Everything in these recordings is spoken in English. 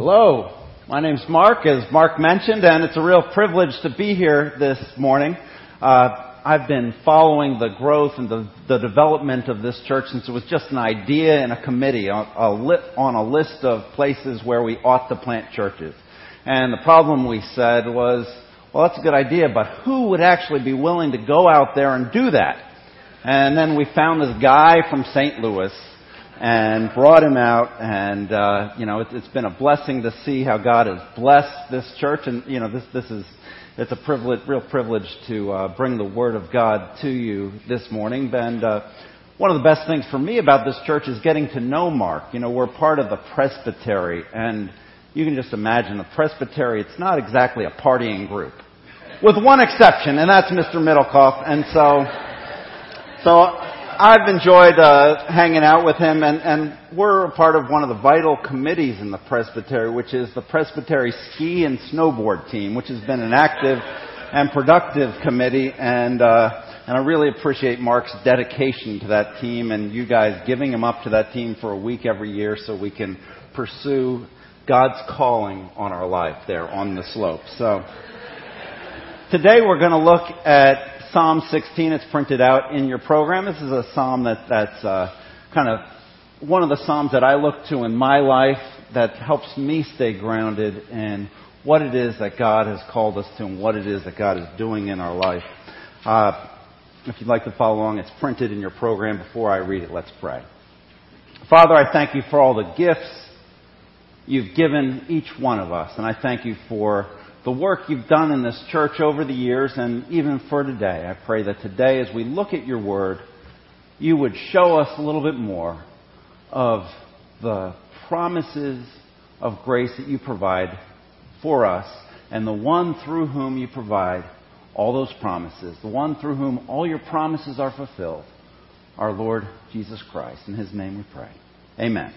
Hello, my name's Mark, as Mark mentioned, and it's a real privilege to be here this morning. Uh, I've been following the growth and the, the, development of this church since it was just an idea in a committee on a, on a list of places where we ought to plant churches. And the problem we said was, well, that's a good idea, but who would actually be willing to go out there and do that? And then we found this guy from St. Louis and brought him out and uh, you know it, it's been a blessing to see how God has blessed this church and you know this this is it's a privilege real privilege to uh, bring the word of God to you this morning and uh, one of the best things for me about this church is getting to know Mark you know we're part of the presbytery and you can just imagine the presbytery it's not exactly a partying group with one exception and that's Mr. Middlecoff and so so I've enjoyed uh, hanging out with him, and, and we're a part of one of the vital committees in the Presbytery, which is the Presbytery Ski and Snowboard Team, which has been an active and productive committee, and uh, and I really appreciate Mark's dedication to that team, and you guys giving him up to that team for a week every year, so we can pursue God's calling on our life there on the slope. So today we're going to look at Psalm 16. It's printed out in your program. This is a psalm that, that's uh, kind of one of the psalms that I look to in my life that helps me stay grounded in what it is that God has called us to and what it is that God is doing in our life. Uh, if you'd like to follow along, it's printed in your program. Before I read it, let's pray. Father, I thank you for all the gifts you've given each one of us, and I thank you for the work you've done in this church over the years and even for today. I pray that today, as we look at your word, you would show us a little bit more of the promises of grace that you provide for us and the one through whom you provide all those promises, the one through whom all your promises are fulfilled, our Lord Jesus Christ. In his name we pray. Amen.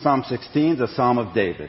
Psalm 16 is a psalm of David.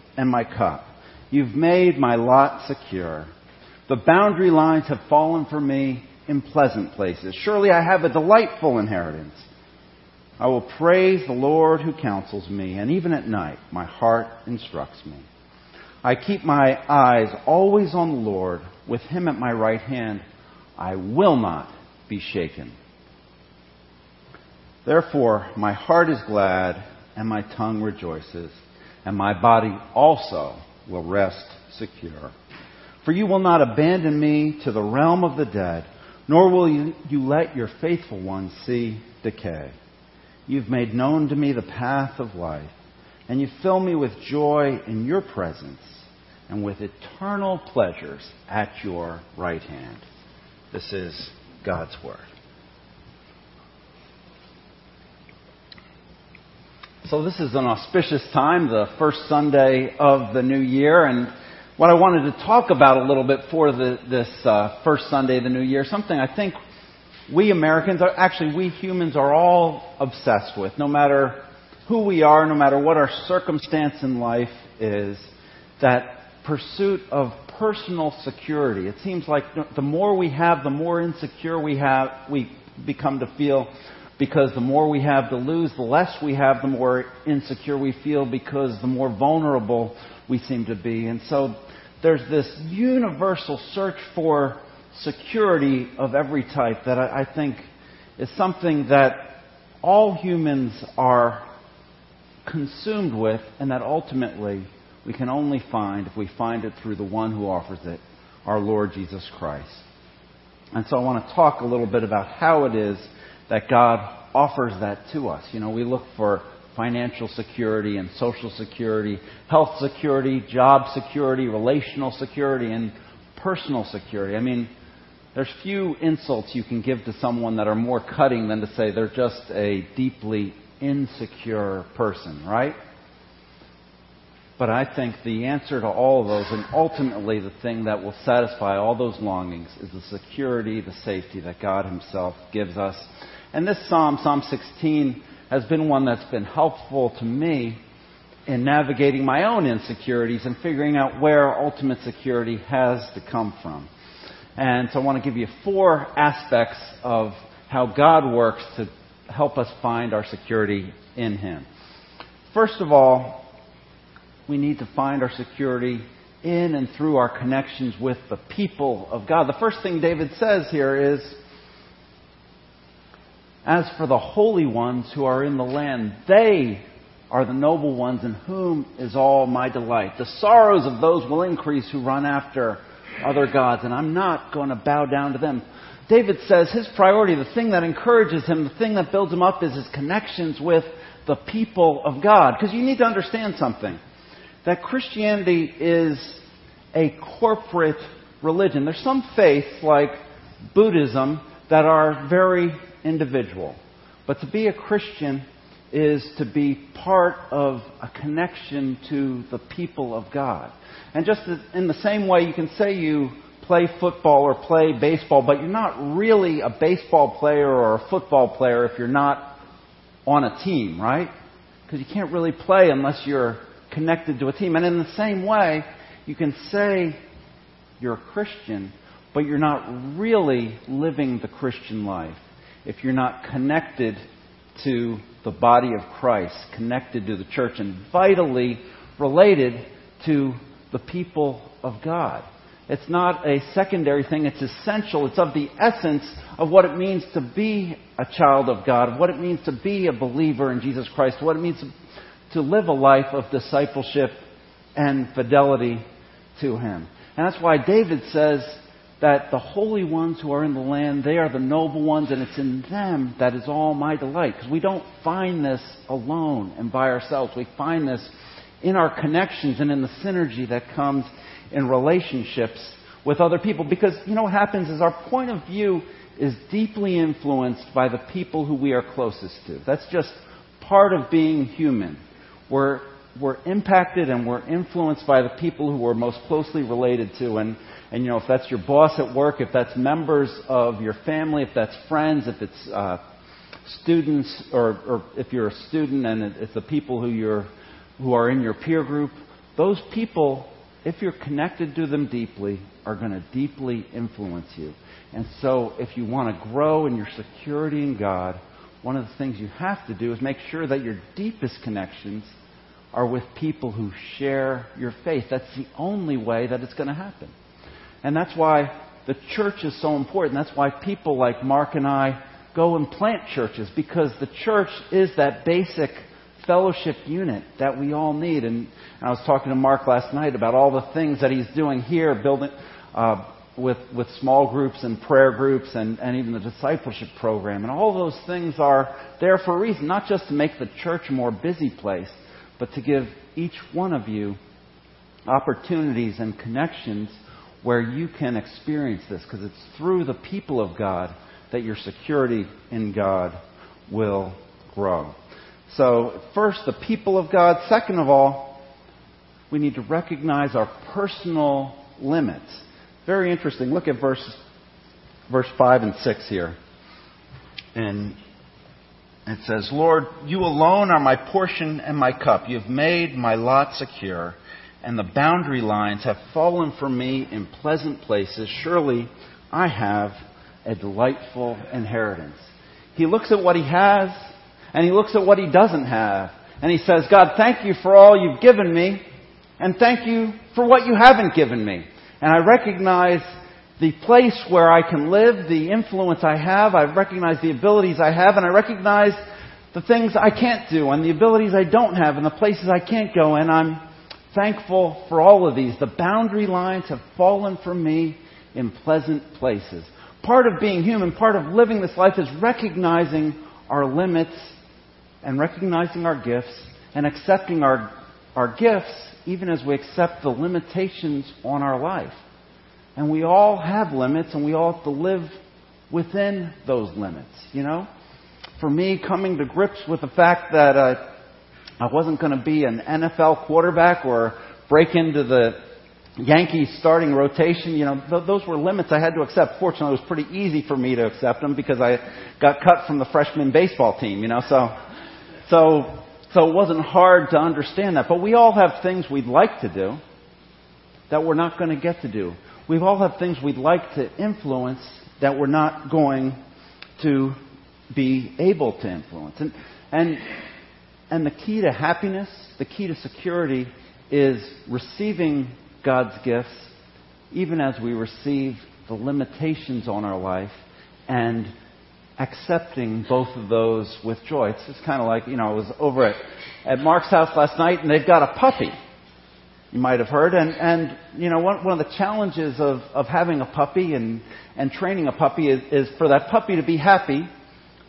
and my cup. You've made my lot secure. The boundary lines have fallen for me in pleasant places. Surely I have a delightful inheritance. I will praise the Lord who counsels me, and even at night my heart instructs me. I keep my eyes always on the Lord. With him at my right hand, I will not be shaken. Therefore, my heart is glad, and my tongue rejoices and my body also will rest secure. For you will not abandon me to the realm of the dead, nor will you, you let your faithful ones see decay. You've made known to me the path of life, and you fill me with joy in your presence and with eternal pleasures at your right hand. This is God's Word. So this is an auspicious time, the first Sunday of the new year, and what I wanted to talk about a little bit for the, this uh, first Sunday of the new year, something I think we Americans, are, actually we humans, are all obsessed with, no matter who we are, no matter what our circumstance in life is, that pursuit of personal security. It seems like the more we have, the more insecure we have, we become to feel because the more we have to lose, the less we have, the more insecure we feel because the more vulnerable we seem to be. And so there's this universal search for security of every type that I, I think is something that all humans are consumed with and that ultimately we can only find if we find it through the one who offers it, our Lord Jesus Christ. And so I want to talk a little bit about how it is that God offers that to us. You know, we look for financial security and social security, health security, job security, relational security, and personal security. I mean, there's few insults you can give to someone that are more cutting than to say they're just a deeply insecure person, right? But I think the answer to all of those, and ultimately the thing that will satisfy all those longings, is the security, the safety that God Himself gives us. And this Psalm, Psalm 16, has been one that's been helpful to me in navigating my own insecurities and figuring out where ultimate security has to come from. And so I want to give you four aspects of how God works to help us find our security in Him. First of all, we need to find our security in and through our connections with the people of God. The first thing David says here is, As for the holy ones who are in the land, they are the noble ones in whom is all my delight. The sorrows of those will increase who run after other gods, and I'm not going to bow down to them. David says his priority, the thing that encourages him, the thing that builds him up, is his connections with the people of God. Because you need to understand something that Christianity is a corporate religion. There's some faiths, like Buddhism, that are very individual. But to be a Christian is to be part of a connection to the people of God. And just in the same way, you can say you play football or play baseball, but you're not really a baseball player or a football player if you're not on a team, right? Because you can't really play unless you're connected to a team. And in the same way, you can say you're a Christian, but you're not really living the Christian life if you're not connected to the body of Christ, connected to the church, and vitally related to the people of God. It's not a secondary thing, it's essential. It's of the essence of what it means to be a child of God, what it means to be a believer in Jesus Christ, what it means to live a life of discipleship and fidelity to Him. And that's why David says that the holy ones who are in the land, they are the noble ones, and it's in them that is all my delight. Because we don't find this alone and by ourselves. We find this in our connections and in the synergy that comes in relationships with other people. Because, you know what happens is our point of view is deeply influenced by the people who we are closest to. That's just part of being human we're, we're impacted and we're influenced by the people who we're most closely related to. And, and, you know, if that's your boss at work, if that's members of your family, if that's friends, if it's uh, students, or, or if you're a student and it's the people who, you're, who are in your peer group, those people, if you're connected to them deeply, are going to deeply influence you. And so, if you want to grow in your security in God, one of the things you have to do is make sure that your deepest connections are with people who share your faith. That's the only way that it's going to happen. And that's why the church is so important. That's why people like Mark and I go and plant churches because the church is that basic fellowship unit that we all need. And, I was talking to Mark last night about all the things that he's doing here, building uh, with with small groups and prayer groups and, and even the discipleship program. And all those things are there for a reason, not just to make the church a more busy place, but to give each one of you opportunities and connections where you can experience this, because it's through the people of God that your security in God will grow. So, first, the people of God. Second of all, we need to recognize our personal limits. Very interesting. Look at verse, verse 5 and 6 here. And it says, Lord, you alone are my portion and my cup. You have made my lot secure, and the boundary lines have fallen for me in pleasant places. Surely I have a delightful inheritance. He looks at what he has, and he looks at what he doesn't have. And he says, God, thank you for all you've given me, and thank you for what you haven't given me. And I recognize the place where I can live, the influence I have. I recognize the abilities I have, and I recognize the things I can't do and the abilities I don't have and the places I can't go. And I'm thankful for all of these. The boundary lines have fallen for me in pleasant places. Part of being human, part of living this life is recognizing our limits and recognizing our gifts and accepting our, our gifts even as we accept the limitations on our life. And we all have limits, and we all have to live within those limits, you know? For me, coming to grips with the fact that uh, I wasn't going to be an NFL quarterback or break into the Yankees starting rotation. You know, th- those were limits I had to accept. Fortunately, it was pretty easy for me to accept them because I got cut from the freshman baseball team, you know, so, so, so it wasn't hard to understand that. But we all have things we'd like to do that we're not going to get to do. We all have things we'd like to influence that we're not going to be able to influence. And, and, and the key to happiness, the key to security is receiving God's gifts even as we receive the limitations on our life and accepting both of those with joy. It's just kind of like, you know, I was over at, at Mark's house last night and they've got a puppy. You might have heard. And, and you know, one, one of the challenges of, of having a puppy and, and training a puppy is, is for that puppy to be happy,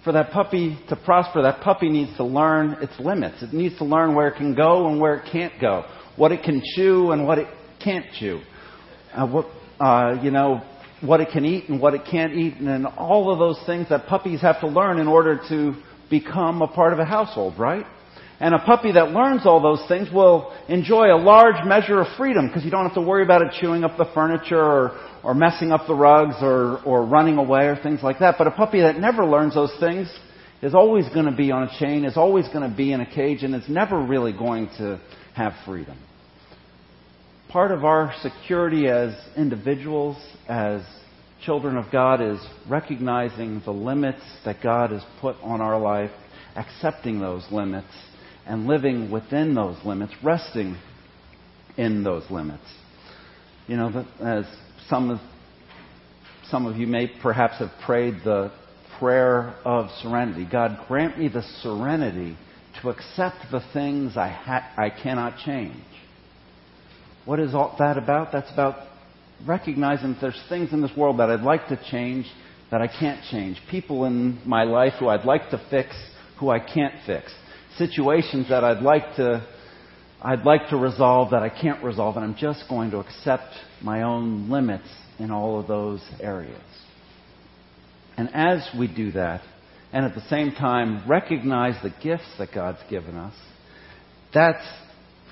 for that puppy to prosper, that puppy needs to learn its limits. It needs to learn where it can go and where it can't go, what it can chew and what it can't chew, uh, what, uh, you know, what it can eat and what it can't eat, and all of those things that puppies have to learn in order to become a part of a household, right? And a puppy that learns all those things will enjoy a large measure of freedom because you don't have to worry about it chewing up the furniture or, or messing up the rugs or, or running away or things like that. But a puppy that never learns those things is always going to be on a chain, is always going to be in a cage, and is never really going to have freedom part of our security as individuals, as children of God, is recognizing the limits that God has put on our life, accepting those limits, and living within those limits, resting in those limits. You know, as some of, some of you may perhaps have prayed the prayer of serenity God, grant me the serenity to accept the things I, ha- I cannot change what is all that about? That's about recognizing that there's things in this world that I'd like to change that I can't change. People in my life who I'd like to fix who I can't fix. Situations that I'd like to I'd like to resolve that I can't resolve and I'm just going to accept my own limits in all of those areas. And as we do that, and at the same time recognize the gifts that God's given us, that's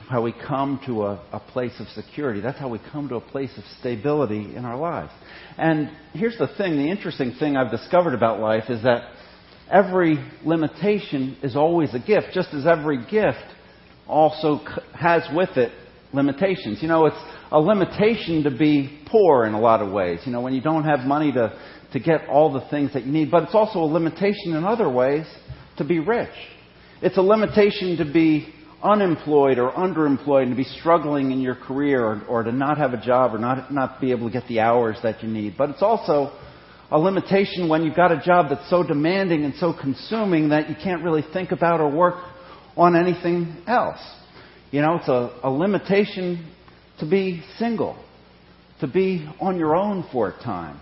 how we come to a, a, place of security. That's how we come to a place of stability in our lives. And here's the thing the interesting thing I've discovered about life is that every limitation is always a gift, just as every gift also has with it limitations. You know, it's a limitation to be poor in a lot of ways, you know, when you don't have money to, to get all the things that you need. But it's also a limitation in other ways to be rich. It's a limitation to be unemployed or underemployed and to be struggling in your career or, or to not have a job or not, not be able to get the hours that you need. But it's also a limitation when you've got a job that's so demanding and so consuming that you can't really think about or work on anything else. You know, it's a, a limitation to be single, to be on your own for a time.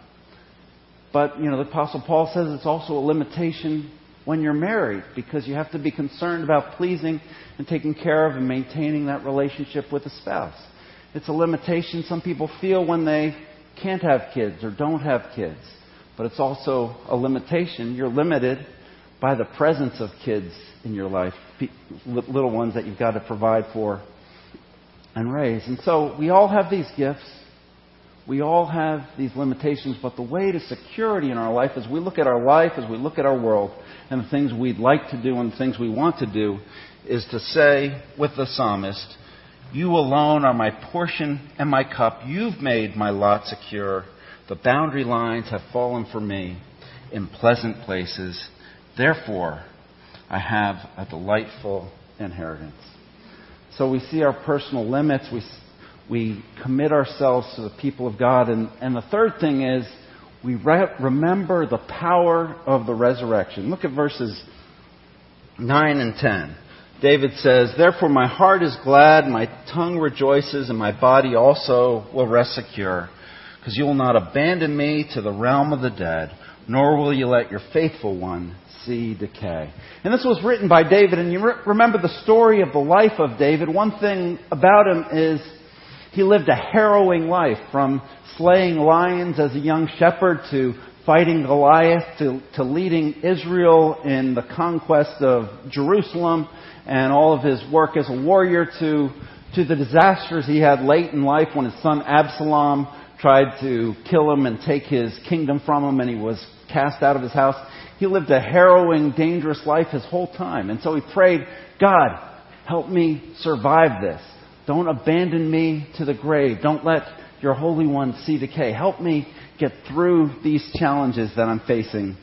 But, you know, the Apostle Paul says it's also a limitation when you're married because you have to be concerned about pleasing and taking care of and maintaining that relationship with a spouse. It's a limitation some people feel when they can't have kids or don't have kids. But it's also a limitation. You're limited by the presence of kids in your life, little ones that you've got to provide for and raise. And so we all have these gifts. We all have these limitations, but the way to security in our life as we look at our life, as we look at our world, and the things we'd like to do and the things we want to do, is to say with the psalmist, You alone are my portion and my cup. You've made my lot secure. The boundary lines have fallen for me in pleasant places. Therefore, I have a delightful inheritance. So we see our personal limits. We we commit ourselves to the people of God. And, and the third thing is we re- remember the power of the resurrection. Look at verses 9 and 10. David says, Therefore my heart is glad, my tongue rejoices, and my body also will rest secure, because you will not abandon me to the realm of the dead, nor will you let your faithful one see decay. And this was written by David, and you re- remember the story of the life of David. One thing about him is he lived a harrowing life from slaying lions as a young shepherd to fighting Goliath to, to leading Israel in the conquest of Jerusalem and all of his work as a warrior to, to the disasters he had late in life when his son Absalom tried to kill him and take his kingdom from him and he was cast out of his house. He lived a harrowing, dangerous life his whole time. And so he prayed, God, help me survive this. Don't abandon me to the grave. Don't let your Holy One see decay. Help me get through these challenges that I'm facing,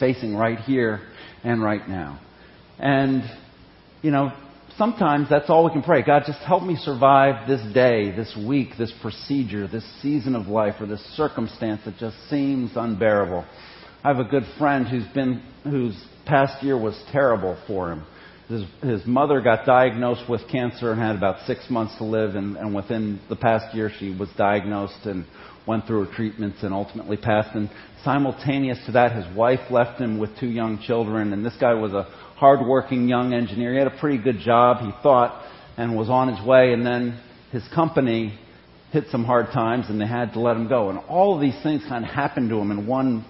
facing right here and right now. And, you know, sometimes that's all we can pray. God, just help me survive this day, this week, this procedure, this season of life, or this circumstance that just seems unbearable. I have a good friend who's been, whose past year was terrible for him. His, his mother got diagnosed with cancer and had about six months to live, and, and within the past year, she was diagnosed and went through her treatments and ultimately passed. And simultaneous to that, his wife left him with two young children, and this guy was a hardworking young engineer. He had a pretty good job, he thought, and was on his way, and then his company hit some hard times and they had to let him go. And all of these things kind of happened to him in one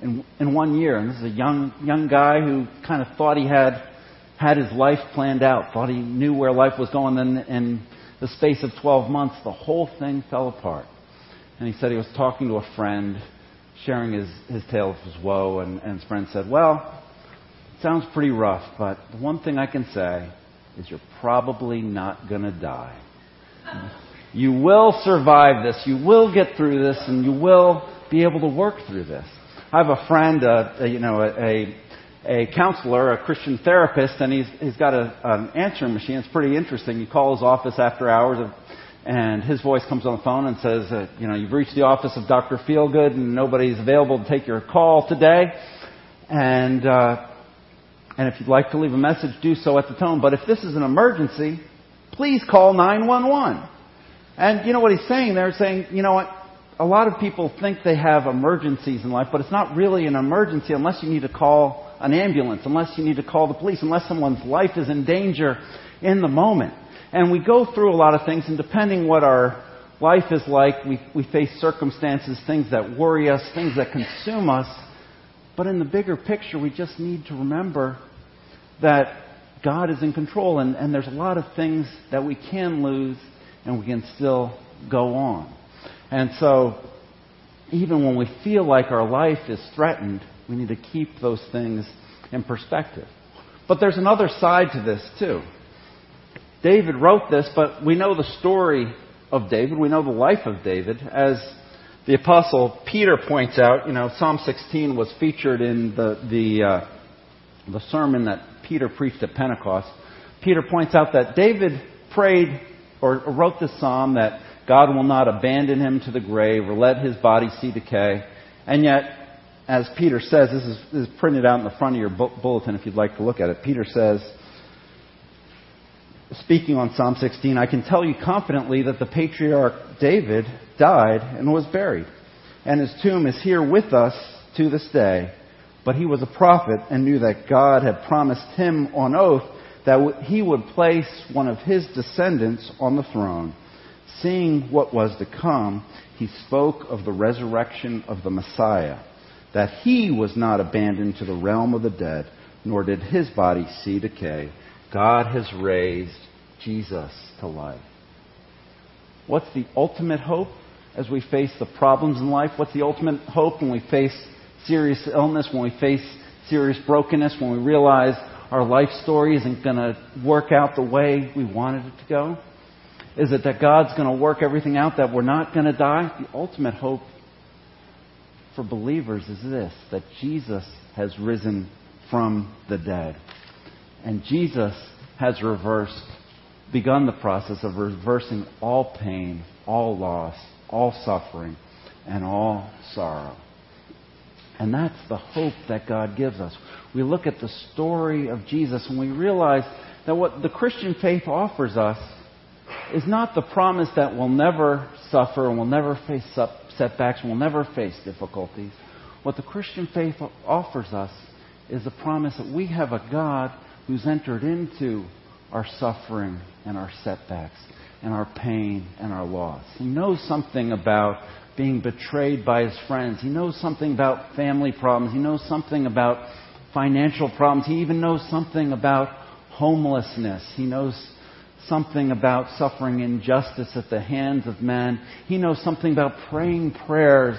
in, in one year. And this is a young young guy who kind of thought he had had his life planned out, thought he knew where life was going. Then in the space of 12 months, the whole thing fell apart. And he said he was talking to a friend, sharing his, his tale of his woe, and, and his friend said, Well, it sounds pretty rough, but the one thing I can say is you're probably not going to die. You will survive this. You will get through this, and you will be able to work through this. I have a friend, uh, a, you know, a, a counselor, a Christian therapist, and he's, he's got a, an answering machine. It's pretty interesting. You call his office after hours, of, and his voice comes on the phone and says, uh, you know, you've reached the office of Dr. Feelgood, and nobody's available to take your call today. And, uh, and if you'd like to leave a message, do so at the tone. But if this is an emergency, please call 911. And you know what he's saying there? Saying, you know what? A lot of people think they have emergencies in life, but it's not really an emergency unless you need to call an ambulance, unless you need to call the police, unless someone's life is in danger in the moment. And we go through a lot of things, and depending what our life is like, we, we face circumstances, things that worry us, things that consume us. But in the bigger picture, we just need to remember that God is in control, and, and there's a lot of things that we can lose, and we can still go on. And so, even when we feel like our life is threatened, we need to keep those things in perspective. But there's another side to this, too. David wrote this, but we know the story of David. We know the life of David. As the apostle Peter points out, you know, Psalm 16 was featured in the, the, uh, the sermon that Peter preached at Pentecost. Peter points out that David prayed or wrote this psalm that God will not abandon him to the grave or let his body see decay. And yet, as Peter says, this is, this is printed out in the front of your bulletin if you'd like to look at it. Peter says, speaking on Psalm 16, I can tell you confidently that the patriarch David died and was buried, and his tomb is here with us to this day. But he was a prophet and knew that God had promised him on oath that he would place one of his descendants on the throne. Seeing what was to come, he spoke of the resurrection of the Messiah that he was not abandoned to the realm of the dead, nor did his body see decay. God has raised Jesus to life. What's the ultimate hope as we face the problems in life? What's the ultimate hope when we face serious illness, when we face serious brokenness, when we realize our life story isn't going to work out the way we wanted it to go? Is it that God's going to work everything out, that we're not going to die? The ultimate hope for believers is this that Jesus has risen from the dead. And Jesus has reversed, begun the process of reversing all pain, all loss, all suffering, and all sorrow. And that's the hope that God gives us. We look at the story of Jesus and we realize that what the Christian faith offers us is not the promise that we'll never suffer and we'll never face setbacks and we'll never face difficulties. What the Christian faith offers us is the promise that we have a God who's entered into our suffering and our setbacks and our pain and our loss. He knows something about being betrayed by his friends. He knows something about family problems. He knows something about financial problems. He even knows something about homelessness. He knows something about suffering injustice at the hands of men. He knows something about praying prayers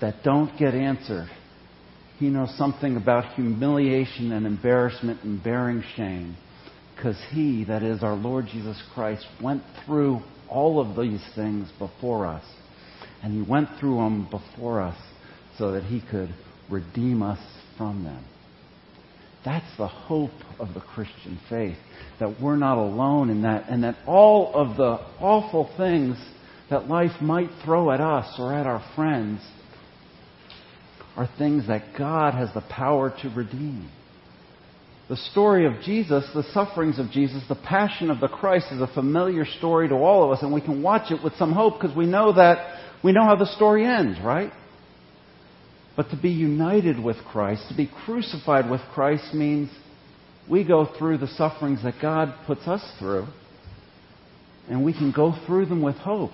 that don't get answered. He knows something about humiliation and embarrassment and bearing shame. Because He, that is our Lord Jesus Christ, went through all of these things before us. And He went through them before us so that He could redeem us from them. That's the hope of the Christian faith. That we're not alone in that, and that all of the awful things that life might throw at us or at our friends are things that God has the power to redeem. The story of Jesus, the sufferings of Jesus, the passion of the Christ is a familiar story to all of us, and we can watch it with some hope because we know that we know how the story ends, right? But to be united with Christ, to be crucified with Christ, means we go through the sufferings that God puts us through, and we can go through them with hope.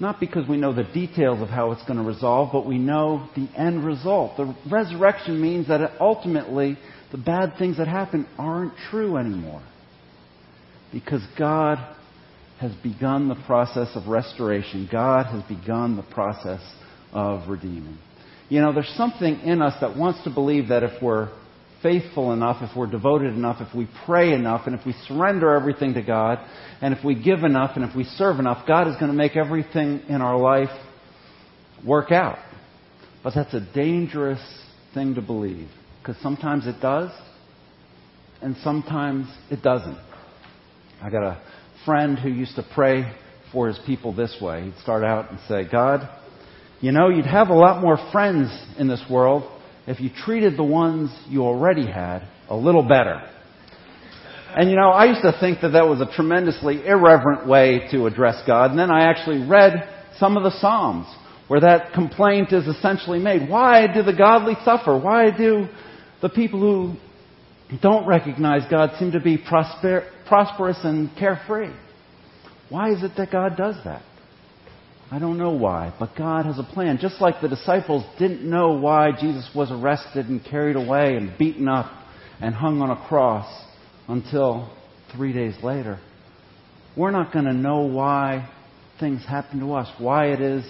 Not because we know the details of how it's going to resolve, but we know the end result. The resurrection means that ultimately the bad things that happen aren't true anymore. Because God has begun the process of restoration. God has begun the process of redeeming. You know, there's something in us that wants to believe that if we're faithful enough, if we're devoted enough, if we pray enough, and if we surrender everything to God, and if we give enough, and if we serve enough, God is going to make everything in our life work out. But that's a dangerous thing to believe, because sometimes it does, and sometimes it doesn't. I got a friend who used to pray for his people this way. He'd start out and say, God, you know, you'd have a lot more friends in this world if you treated the ones you already had a little better. And you know, I used to think that that was a tremendously irreverent way to address God. And then I actually read some of the Psalms where that complaint is essentially made. Why do the godly suffer? Why do the people who don't recognize God seem to be prosper, prosperous and carefree? Why is it that God does that? I don't know why, but God has a plan. Just like the disciples didn't know why Jesus was arrested and carried away and beaten up and hung on a cross until three days later. We're not going to know why things happen to us, why it is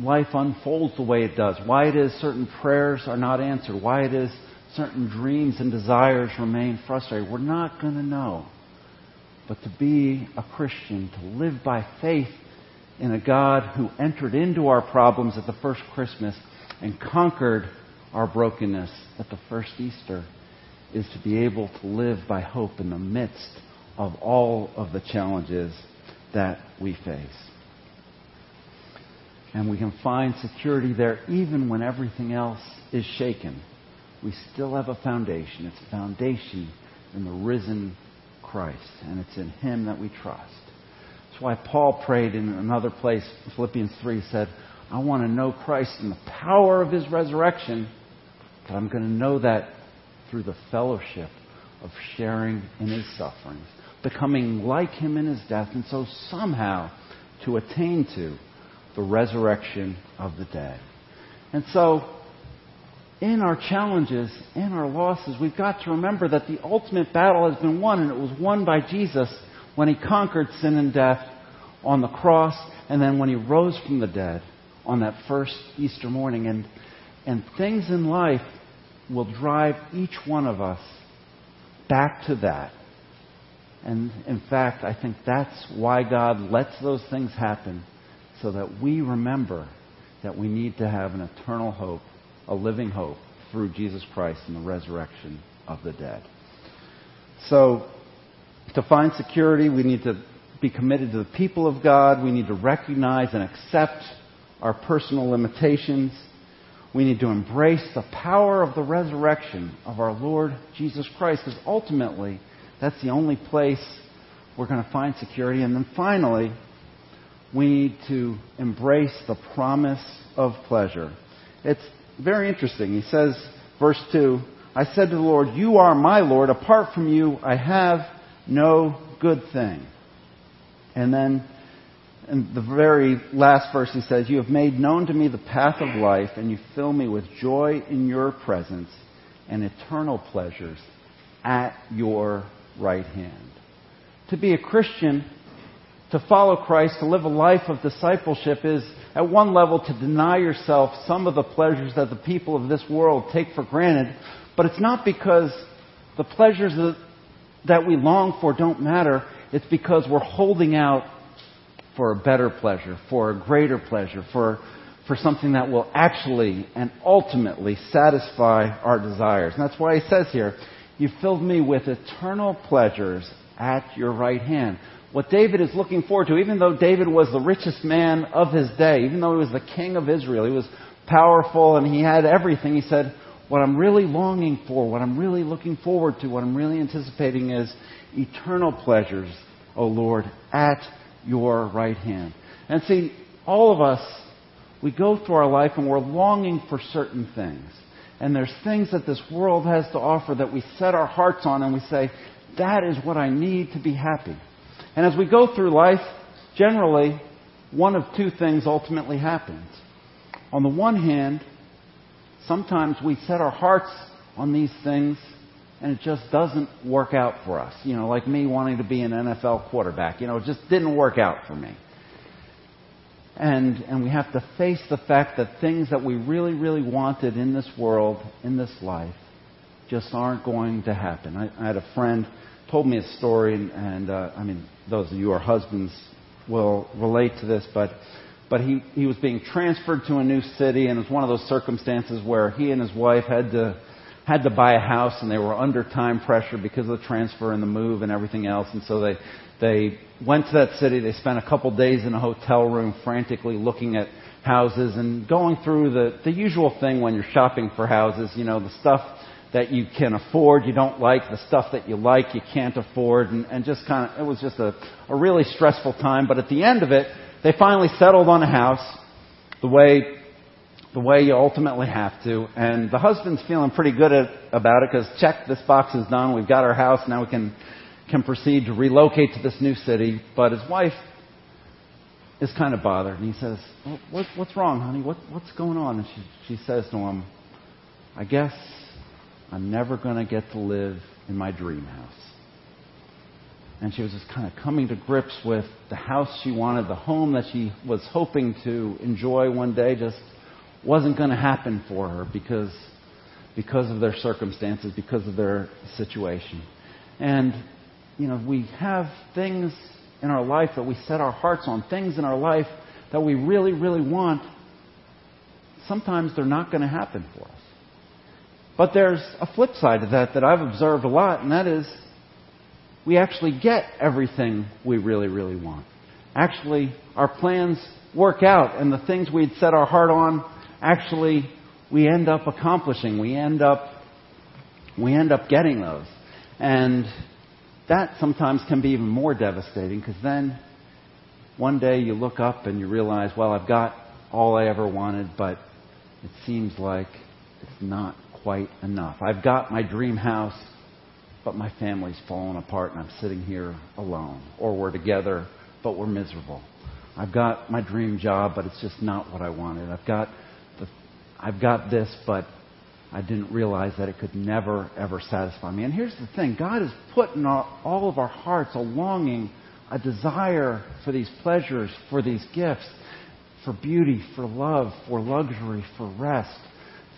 life unfolds the way it does, why it is certain prayers are not answered, why it is certain dreams and desires remain frustrated. We're not going to know. But to be a Christian, to live by faith in a God who entered into our problems at the first Christmas and conquered our brokenness at the first Easter is to be able to live by hope in the midst of all of the challenges that we face. And we can find security there even when everything else is shaken. We still have a foundation. It's a foundation in the risen Christ, and it's in Him that we trust. That's why Paul prayed in another place, Philippians 3, said, I want to know Christ and the power of his resurrection, but I'm going to know that through the fellowship of sharing in his sufferings, becoming like him in his death, and so somehow to attain to the resurrection of the dead. And so, in our challenges, in our losses, we've got to remember that the ultimate battle has been won, and it was won by Jesus when he conquered sin and death on the cross, and then when he rose from the dead on that first Easter morning. And, and things in life will drive each one of us back to that. And in fact, I think that's why God lets those things happen, so that we remember that we need to have an eternal hope, a living hope, through Jesus Christ and the resurrection of the dead. So, to find security, we need to be committed to the people of God. We need to recognize and accept our personal limitations. We need to embrace the power of the resurrection of our Lord Jesus Christ, because ultimately, that's the only place we're going to find security. And then finally, we need to embrace the promise of pleasure. It's very interesting. He says, verse 2, I said to the Lord, You are my Lord. Apart from you, I have no good thing. And then in the very last verse, he says, You have made known to me the path of life, and you fill me with joy in your presence and eternal pleasures at your right hand. To be a Christian, to follow Christ, to live a life of discipleship is, at one level, to deny yourself some of the pleasures that the people of this world take for granted. But it's not because the pleasures that, we long for don't matter. It's because we're holding out for a better pleasure, for a greater pleasure, for, for something that will actually and ultimately satisfy our desires. And that's why he says here, You filled me with eternal pleasures at your right hand. What David is looking forward to, even though David was the richest man of his day, even though he was the king of Israel, he was powerful and he had everything, he said, What I'm really longing for, what I'm really looking forward to, what I'm really anticipating is eternal pleasures, O Lord, at your right hand. And see, all of us, we go through our life and we're longing for certain things. And there's things that this world has to offer that we set our hearts on and we say, that is what I need to be happy. And as we go through life, generally, one of two things ultimately happens. On the one hand, sometimes we set our hearts on these things and it just doesn't work out for us. You know, like me wanting to be an NFL quarterback. You know, it just didn't work out for me. And, and we have to face the fact that things that we really, really wanted in this world, in this life, just aren't going to happen. I, I had a friend told me a story, and, and uh, I mean, those of you who are husbands will relate to this, but but he, he was being transferred to a new city, and it was one of those circumstances where he and his wife had to had to buy a house and they were under time pressure because of the transfer and the move and everything else. And so they, they went to that city. They spent a couple days in a hotel room frantically looking at houses and going through the, the usual thing when you're shopping for houses, you know, the stuff that you can afford, you don't like, the stuff that you like, you can't afford, and, and just kind of, it was just a, a really stressful time. But at the end of it, they finally settled on a house the way the way you ultimately have to. And the husband's feeling pretty good at, about it because check, this box is done. We've got our house. Now we can, can proceed to relocate to this new city. But his wife is kind of bothered. And he says, well, what, what's wrong, honey? What, what's going on? And she, she says to him, I guess I'm never going to get to live in my dream house. And she was just kind of coming to grips with the house she wanted, the home that she was hoping to enjoy one day, just wasn't going to happen for her because, because of their circumstances, because of their situation. And, you know, we have things in our life that we set our hearts on, things in our life that we really, really want. Sometimes they're not going to happen for us. But there's a flip side to that that I've observed a lot, and that is we actually get everything we really, really want. Actually, our plans work out, and the things we'd set our heart on actually we end up accomplishing. We end up we end up getting those. And that sometimes can be even more devastating because then one day you look up and you realize, well, I've got all I ever wanted, but it seems like it's not quite enough. I've got my dream house, but my family's fallen apart and I'm sitting here alone. Or we're together, but we're miserable. I've got my dream job, but it's just not what I wanted. I've got the, I've got this, but I didn't realize that it could never, ever satisfy me. And here's the thing God has put in our, all of our hearts a longing, a desire for these pleasures, for these gifts, for beauty, for love, for luxury, for rest,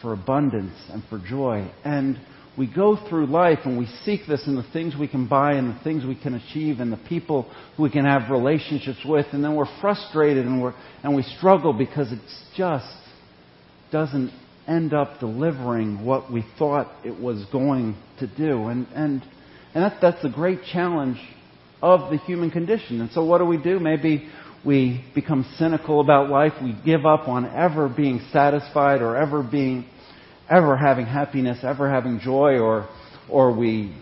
for abundance, and for joy. And we go through life and we seek this in the things we can buy and the things we can achieve and the people we can have relationships with, and then we're frustrated and, we're, and we struggle because it just doesn't end up delivering what we thought it was going to do. And, and, and that, that's the great challenge of the human condition. And so what do we do? Maybe we become cynical about life. We give up on ever being satisfied or ever being, ever having happiness, ever having joy, or, or we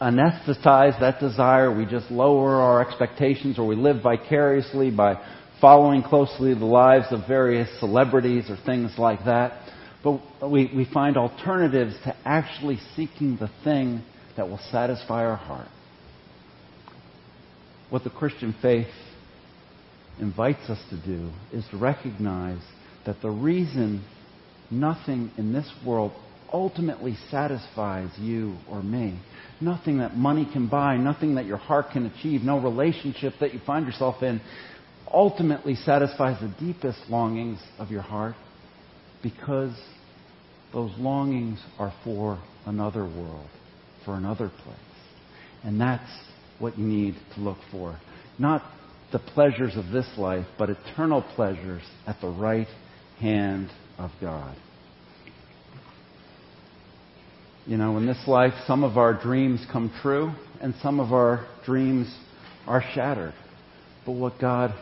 anesthetize that desire. We just lower our expectations or we live vicariously by following closely the lives of various celebrities or things like that. But we, we find alternatives to actually seeking the thing that will satisfy our heart. What the Christian faith invites us to do is to recognize that the reason nothing in this world ultimately satisfies you or me. Nothing that money can buy, nothing that your heart can achieve, no relationship that you find yourself in ultimately satisfies the deepest longings of your heart because those longings are for another world, for another place. And that's what you need to look for. Not the pleasures of this life, but eternal pleasures at the right hand of God. You know, in this life, some of our dreams come true and some of our dreams are shattered. But what God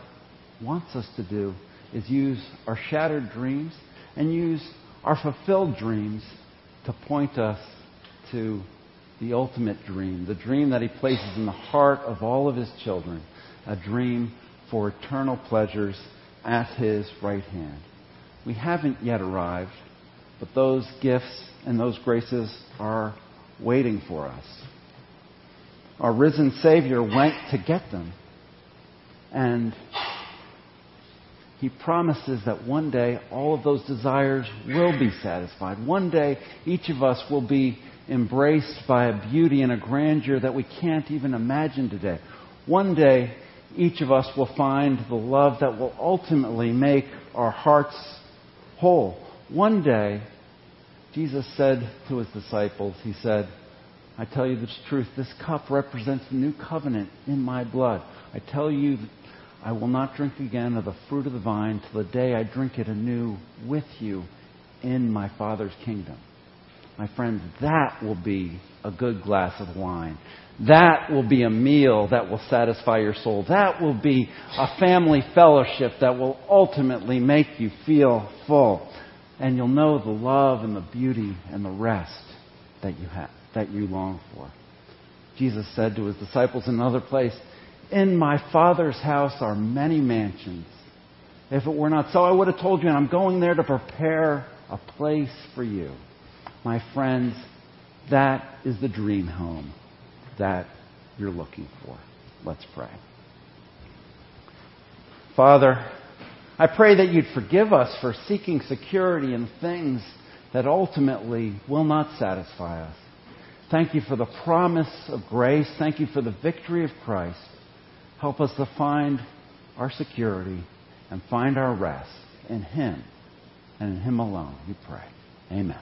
wants us to do is use our shattered dreams and use our fulfilled dreams to point us to the ultimate dream, the dream that He places in the heart of all of His children, a dream for eternal pleasures at His right hand. We haven't yet arrived, but those gifts and those graces are waiting for us. Our risen Savior went to get them. And he promises that one day all of those desires will be satisfied. One day each of us will be embraced by a beauty and a grandeur that we can't even imagine today. One day each of us will find the love that will ultimately make our hearts whole. One day Jesus said to his disciples, He said, I tell you the truth, this cup represents the new covenant in my blood. I tell you, I will not drink again of the fruit of the vine till the day I drink it anew with you in my Father's kingdom. My friends, that will be a good glass of wine. That will be a meal that will satisfy your soul. That will be a family fellowship that will ultimately make you feel full and you'll know the love and the beauty and the rest that you have, that you long for. Jesus said to his disciples in another place, In my Father's house are many mansions. If it were not so, I would have told you, and I'm going there to prepare a place for you. My friends, that is the dream home that you're looking for. Let's pray. Father, I pray that you'd forgive us for seeking security in things that ultimately will not satisfy us. Thank you for the promise of grace. Thank you for the victory of Christ. Help us to find our security and find our rest in Him and in Him alone, we pray. Amen.